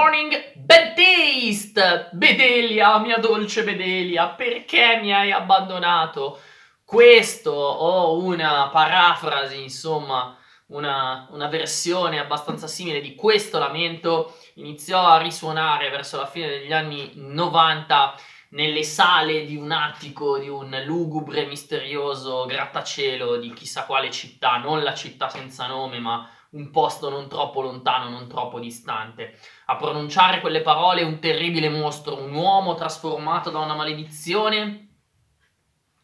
morning, bad taste! Bedelia, mia dolce Bedelia, perché mi hai abbandonato? Questo o una parafrasi, insomma, una, una, versione abbastanza simile di questo lamento iniziò a risuonare verso la fine degli anni 90 nelle sale di un attico di un lugubre misterioso grattacielo di chissà quale città, non la città senza nome, ma un posto non troppo lontano, non troppo distante. A pronunciare quelle parole un terribile mostro, un uomo trasformato da una maledizione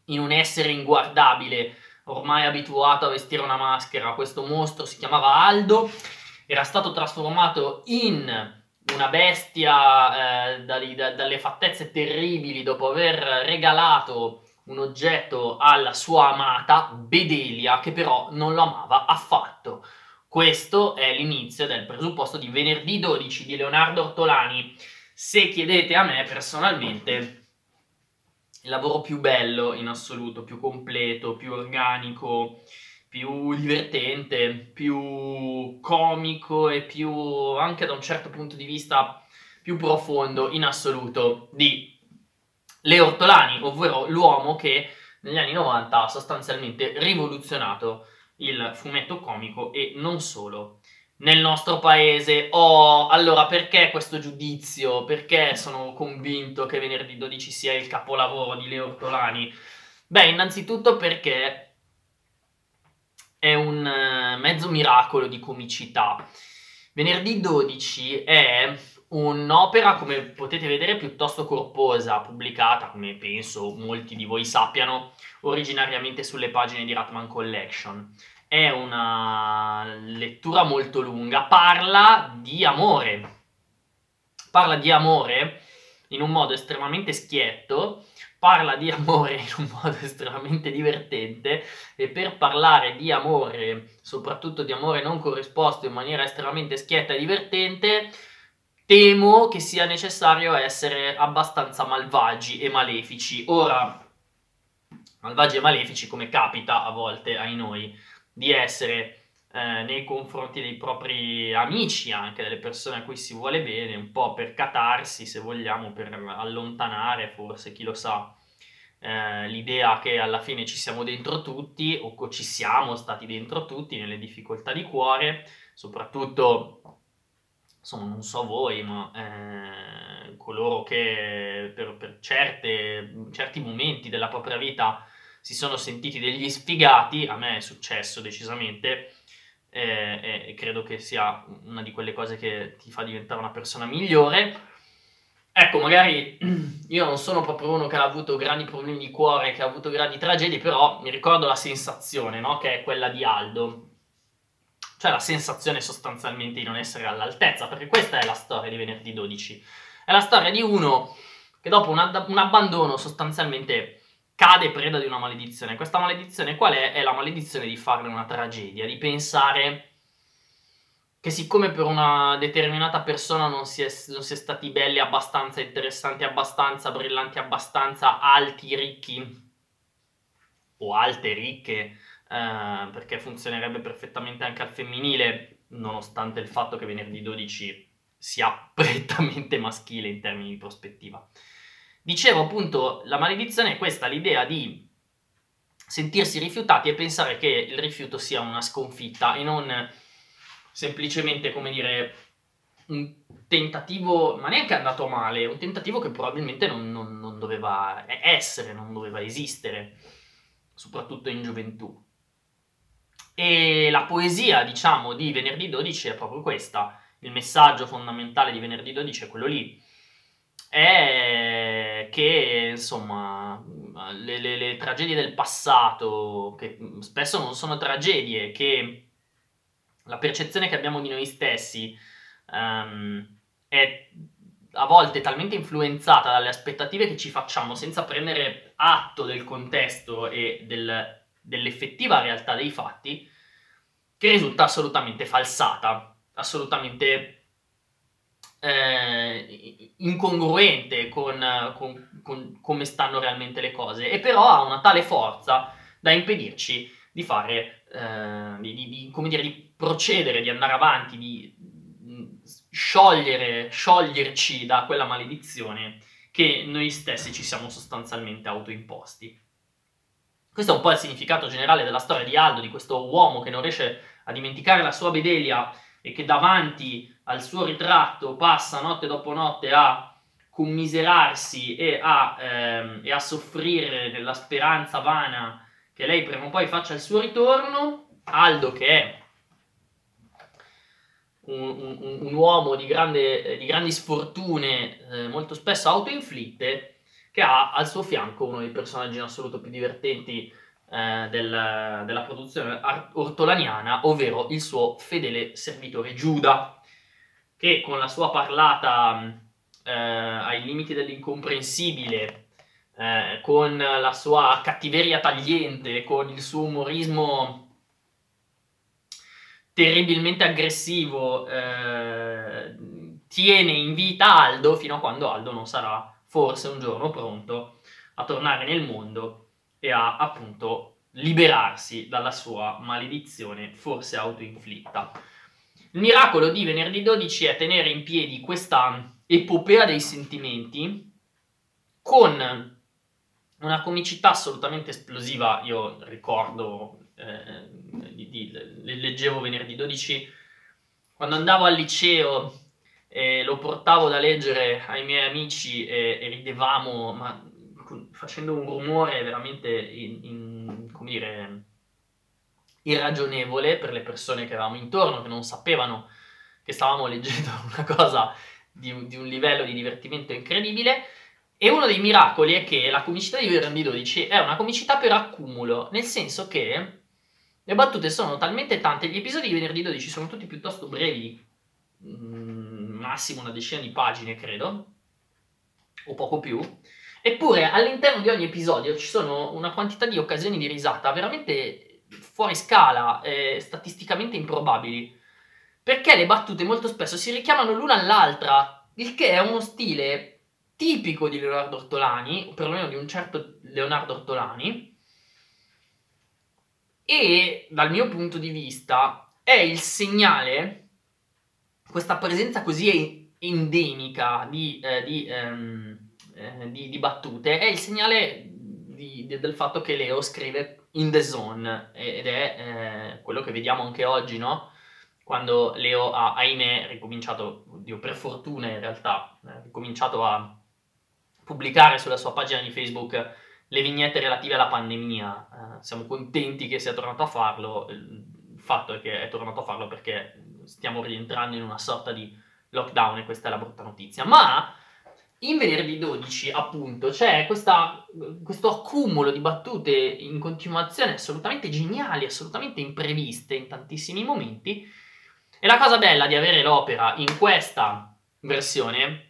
in un essere inguardabile, ormai abituato a vestire una maschera. Questo mostro si chiamava Aldo, era stato trasformato in una bestia eh, da, da, dalle fattezze terribili dopo aver regalato un oggetto alla sua amata Bedelia, che però non lo amava affatto. Questo è l'inizio del presupposto di venerdì 12 di Leonardo Ortolani. Se chiedete a me personalmente, il lavoro più bello in assoluto, più completo, più organico, più divertente, più comico e più anche da un certo punto di vista più profondo in assoluto di Leo Ortolani, ovvero l'uomo che negli anni 90 ha sostanzialmente rivoluzionato il fumetto comico e non solo. Nel nostro paese, oh, allora perché questo giudizio? Perché sono convinto che venerdì 12 sia il capolavoro di Leo Ortolani? Beh, innanzitutto perché è un eh, mezzo miracolo di comicità. Venerdì 12 è un'opera, come potete vedere, piuttosto corposa, pubblicata, come penso molti di voi sappiano, originariamente sulle pagine di Ratman Collection è una lettura molto lunga, parla di amore. Parla di amore in un modo estremamente schietto, parla di amore in un modo estremamente divertente e per parlare di amore, soprattutto di amore non corrisposto in maniera estremamente schietta e divertente, temo che sia necessario essere abbastanza malvagi e malefici. Ora, malvagi e malefici come capita a volte ai noi di essere eh, nei confronti dei propri amici, anche delle persone a cui si vuole bene, un po' per catarsi, se vogliamo, per allontanare, forse chi lo sa, eh, l'idea che alla fine ci siamo dentro tutti o ci siamo stati dentro tutti nelle difficoltà di cuore, soprattutto insomma, non so voi, ma eh, coloro che per, per certe, certi momenti della propria vita si sono sentiti degli sfigati, a me è successo decisamente, eh, e credo che sia una di quelle cose che ti fa diventare una persona migliore. Ecco, magari io non sono proprio uno che ha avuto grandi problemi di cuore, che ha avuto grandi tragedie, però mi ricordo la sensazione, no? Che è quella di Aldo. Cioè la sensazione sostanzialmente di non essere all'altezza, perché questa è la storia di venerdì 12. È la storia di uno che dopo un, ad- un abbandono sostanzialmente cade preda di una maledizione. Questa maledizione qual è? È la maledizione di farne una tragedia, di pensare che siccome per una determinata persona non si, è, non si è stati belli abbastanza, interessanti abbastanza, brillanti abbastanza, alti, ricchi o alte, ricche, eh, perché funzionerebbe perfettamente anche al femminile, nonostante il fatto che venerdì 12 sia prettamente maschile in termini di prospettiva. Dicevo appunto, la maledizione è questa, l'idea di sentirsi rifiutati e pensare che il rifiuto sia una sconfitta e non semplicemente, come dire, un tentativo, ma neanche andato male, un tentativo che probabilmente non, non, non doveva essere, non doveva esistere, soprattutto in gioventù. E la poesia, diciamo, di venerdì 12 è proprio questa. Il messaggio fondamentale di venerdì 12 è quello lì è che insomma le, le, le, tragedie del passato, che spesso non sono tragedie, che la percezione che abbiamo di noi stessi um, è a volte talmente influenzata dalle aspettative che ci facciamo senza prendere atto del contesto e del, dell'effettiva realtà dei fatti, che risulta assolutamente falsata, assolutamente eh, incongruente con, con, con, come stanno realmente le cose, e però ha una tale forza da impedirci di fare, eh, di, di, di, dire, di procedere, di andare avanti, di sciogliere, scioglierci da quella maledizione che noi stessi ci siamo sostanzialmente autoimposti. Questo è un po' il significato generale della storia di Aldo, di questo uomo che non riesce a dimenticare la sua Bedelia e che davanti al suo ritratto passa notte dopo notte a commiserarsi e a, ehm, e a soffrire nella speranza vana che lei prima o poi faccia il suo ritorno. Aldo, che è un, un, un uomo di, grande, di, grandi sfortune, eh, molto spesso autoinflitte, che ha al suo fianco uno dei personaggi in assoluto più divertenti eh, del, della produzione ortolaniana, ovvero il suo fedele servitore Giuda, che con la sua parlata eh, ai limiti dell'incomprensibile, eh, con la sua cattiveria tagliente, con il suo umorismo terribilmente aggressivo, eh, tiene in vita Aldo fino a quando Aldo non sarà forse un giorno pronto a tornare nel mondo e a appunto liberarsi dalla sua maledizione, forse autoinflitta. Il miracolo di venerdì 12 è tenere in piedi questa epopea dei sentimenti con una comicità assolutamente esplosiva. Io ricordo, eh, di, di, leggevo venerdì 12 quando andavo al liceo e lo portavo da leggere ai miei amici e, e ridevamo, ma facendo un rumore veramente in, in, come dire, irragionevole per le persone che avevamo intorno, che non sapevano che stavamo leggendo una cosa di, di un livello di divertimento incredibile. E uno dei miracoli è che la comicità di Venerdì 12 è una comicità per accumulo, nel senso che le battute sono talmente tante, gli episodi di Venerdì 12 sono tutti piuttosto brevi, mm, massimo una decina di pagine credo, o poco più, eppure all'interno di ogni episodio ci sono una quantità di occasioni di risata veramente fuori scala, e statisticamente improbabili. Perché le battute molto spesso si richiamano l'una all'altra, il che è uno stile tipico di Leonardo Ortolani, o perlomeno di un certo Leonardo Ortolani, e dal mio punto di vista è il segnale, questa presenza così endemica di, eh, di, ehm, eh, di, di, battute, è il segnale del fatto che Leo scrive in the zone ed è eh, quello che vediamo anche oggi, no? quando Leo ha, ahimè, ricominciato, oddio, per fortuna in realtà, ha ricominciato a pubblicare sulla sua pagina di Facebook le vignette relative alla pandemia. Eh, siamo contenti che sia tornato a farlo. Il fatto è che è tornato a farlo perché stiamo rientrando in una sorta di lockdown e questa è la brutta notizia. Ma in venerdì 12, appunto, c'è questa, questo accumulo di battute in continuazione assolutamente geniali, assolutamente impreviste in tantissimi momenti e la cosa bella di avere l'opera in questa versione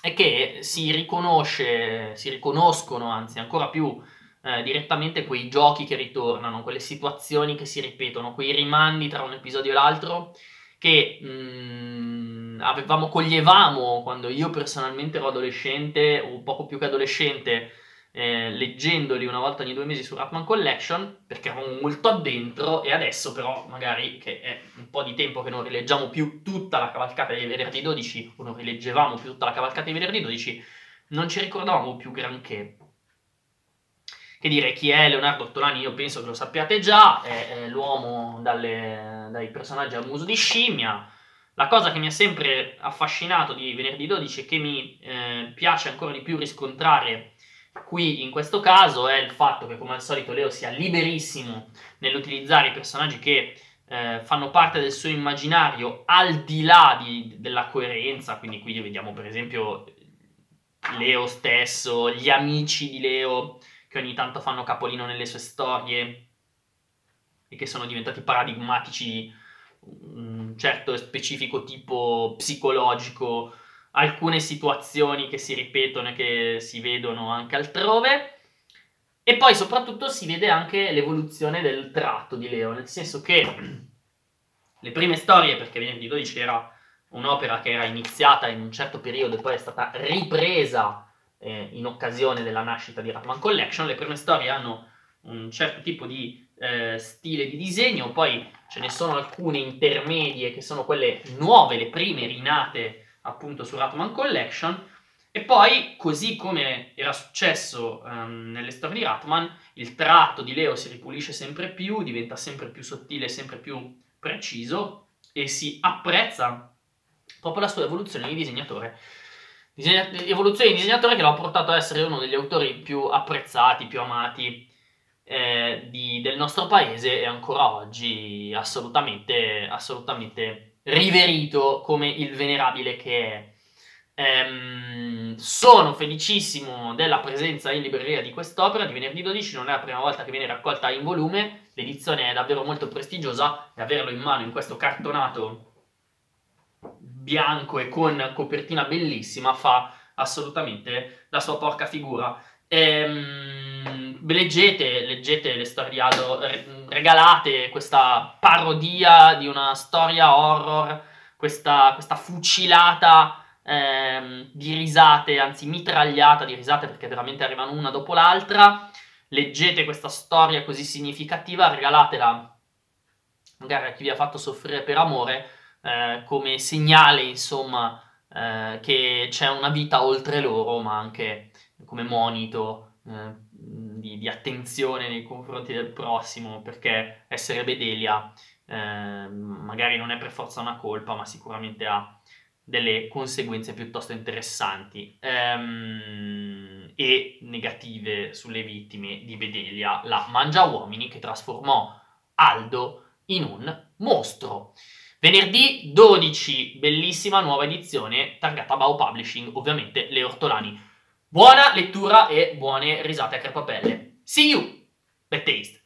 è che si riconosce, si riconoscono anzi ancora più eh, direttamente quei giochi che ritornano, quelle situazioni che si ripetono, quei rimandi tra un episodio e l'altro che mh, mm, avevamo, coglievamo quando io personalmente ero adolescente o poco più che adolescente eh, leggendoli una volta ogni due mesi su Ratman Collection perché eravamo molto addentro e adesso però magari che è un po' di tempo che non rileggiamo più tutta la cavalcata di venerdì 12 o non rileggevamo più tutta la cavalcata di venerdì 12 non ci ricordavamo più granché che dire chi è Leonardo Ottolani io penso che lo sappiate già è, è l'uomo dalle, dai personaggi a muso di scimmia. La cosa che mi ha sempre affascinato di venerdì 12 e che mi eh, piace ancora di più riscontrare Qui in questo caso è il fatto che come al solito Leo sia liberissimo nell'utilizzare i personaggi che eh, fanno parte del suo immaginario al di là di, della coerenza, quindi qui vediamo per esempio Leo stesso, gli amici di Leo che ogni tanto fanno capolino nelle sue storie e che sono diventati paradigmatici di un certo specifico tipo psicologico alcune situazioni che si ripetono e che si vedono anche altrove. E poi soprattutto si vede anche l'evoluzione del tratto di Leo, nel senso che le prime storie, perché venerdì 12 era un'opera che era iniziata in un certo periodo e poi è stata ripresa eh, in occasione della nascita di Ratman Collection, le prime storie hanno un certo tipo di eh, stile di disegno, poi ce ne sono alcune intermedie che sono quelle nuove, le prime rinate appunto su Ratman Collection. E poi, così come era successo um, nelle storie di Ratman, il tratto di Leo si ripulisce sempre più, diventa sempre più sottile, sempre più preciso e si apprezza proprio la sua evoluzione di disegnatore. Evoluzione di disegnatore che l'ha portato ad essere uno degli autori più apprezzati, più amati eh, di, del nostro paese e ancora oggi assolutamente, assolutamente riverito come il venerabile che è. Ehm, sono felicissimo della presenza in libreria di quest'opera di venerdì 12, non è la prima volta che viene raccolta in volume, l'edizione è davvero molto prestigiosa e averlo in mano in questo cartonato bianco e con copertina bellissima fa assolutamente la sua porca figura. Ehm, leggete, leggete le storie di Aldo, regalate questa parodia di una storia horror, questa, questa fucilata ehm, di risate, anzi mitragliata di risate perché veramente arrivano una dopo l'altra. Leggete questa storia così significativa, regalatela magari a chi vi ha fatto soffrire per amore eh, come segnale, insomma, eh, che c'è una vita oltre loro, ma anche come monito eh, di, di, attenzione nei confronti del prossimo, perché essere Bedelia eh, magari non è per forza una colpa, ma sicuramente ha delle conseguenze piuttosto interessanti ehm, e negative sulle vittime di Bedelia, la mangia uomini che trasformò Aldo in un mostro. Venerdì 12, bellissima nuova edizione targata Bau Publishing, ovviamente le ortolani. Buona lettura e buone risate a crepapelle. See you! Bad taste!